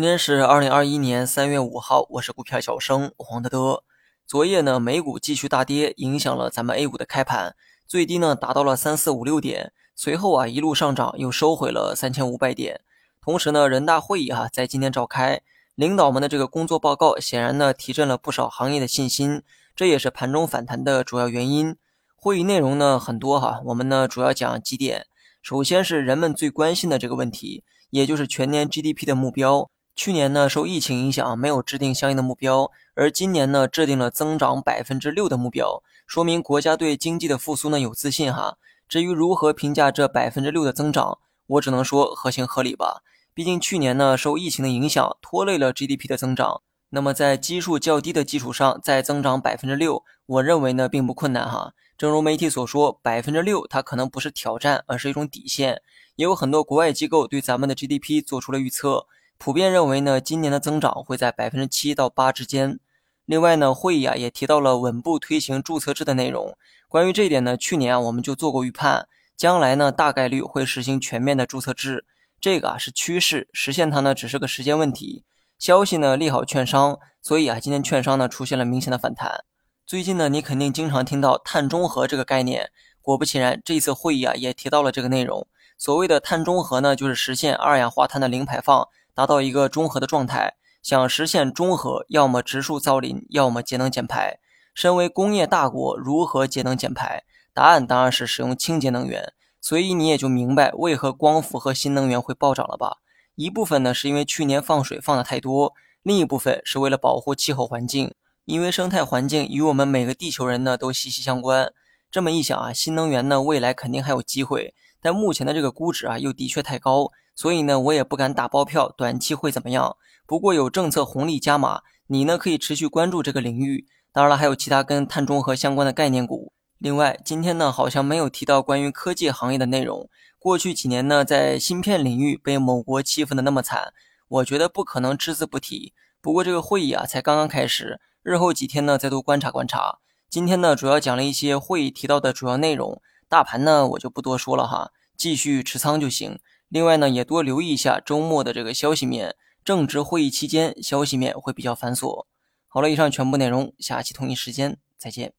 今天是二零二一年三月五号，我是股票小生黄德德。昨夜呢，美股继续大跌，影响了咱们 A 股的开盘，最低呢达到了三四五六点，随后啊一路上涨，又收回了三千五百点。同时呢，人大会议哈在今天召开，领导们的这个工作报告显然呢提振了不少行业的信心，这也是盘中反弹的主要原因。会议内容呢很多哈，我们呢主要讲几点。首先是人们最关心的这个问题，也就是全年 GDP 的目标。去年呢，受疫情影响，没有制定相应的目标，而今年呢，制定了增长百分之六的目标，说明国家对经济的复苏呢有自信哈。至于如何评价这百分之六的增长，我只能说合情合理吧。毕竟去年呢，受疫情的影响，拖累了 GDP 的增长。那么在基数较低的基础上再增长百分之六，我认为呢并不困难哈。正如媒体所说，百分之六它可能不是挑战，而是一种底线。也有很多国外机构对咱们的 GDP 做出了预测。普遍认为呢，今年的增长会在百分之七到八之间。另外呢，会议啊也提到了稳步推行注册制的内容。关于这一点呢，去年啊我们就做过预判，将来呢大概率会实行全面的注册制。这个啊是趋势，实现它呢只是个时间问题。消息呢利好券商，所以啊今天券商呢出现了明显的反弹。最近呢你肯定经常听到碳中和这个概念，果不其然，这次会议啊也提到了这个内容。所谓的碳中和呢，就是实现二氧化碳的零排放。达到一个中和的状态，想实现中和，要么植树造林，要么节能减排。身为工业大国，如何节能减排？答案当然是使用清洁能源。所以你也就明白为何光伏和新能源会暴涨了吧？一部分呢是因为去年放水放的太多，另一部分是为了保护气候环境，因为生态环境与我们每个地球人呢都息息相关。这么一想啊，新能源呢未来肯定还有机会，但目前的这个估值啊又的确太高。所以呢，我也不敢打包票，短期会怎么样？不过有政策红利加码，你呢可以持续关注这个领域。当然了，还有其他跟碳中和相关的概念股。另外，今天呢好像没有提到关于科技行业的内容。过去几年呢，在芯片领域被某国欺负的那么惨，我觉得不可能只字不提。不过这个会议啊才刚刚开始，日后几天呢再多观察观察。今天呢主要讲了一些会议提到的主要内容，大盘呢我就不多说了哈，继续持仓就行。另外呢，也多留意一下周末的这个消息面，正值会议期间，消息面会比较繁琐。好了，以上全部内容，下期同一时间再见。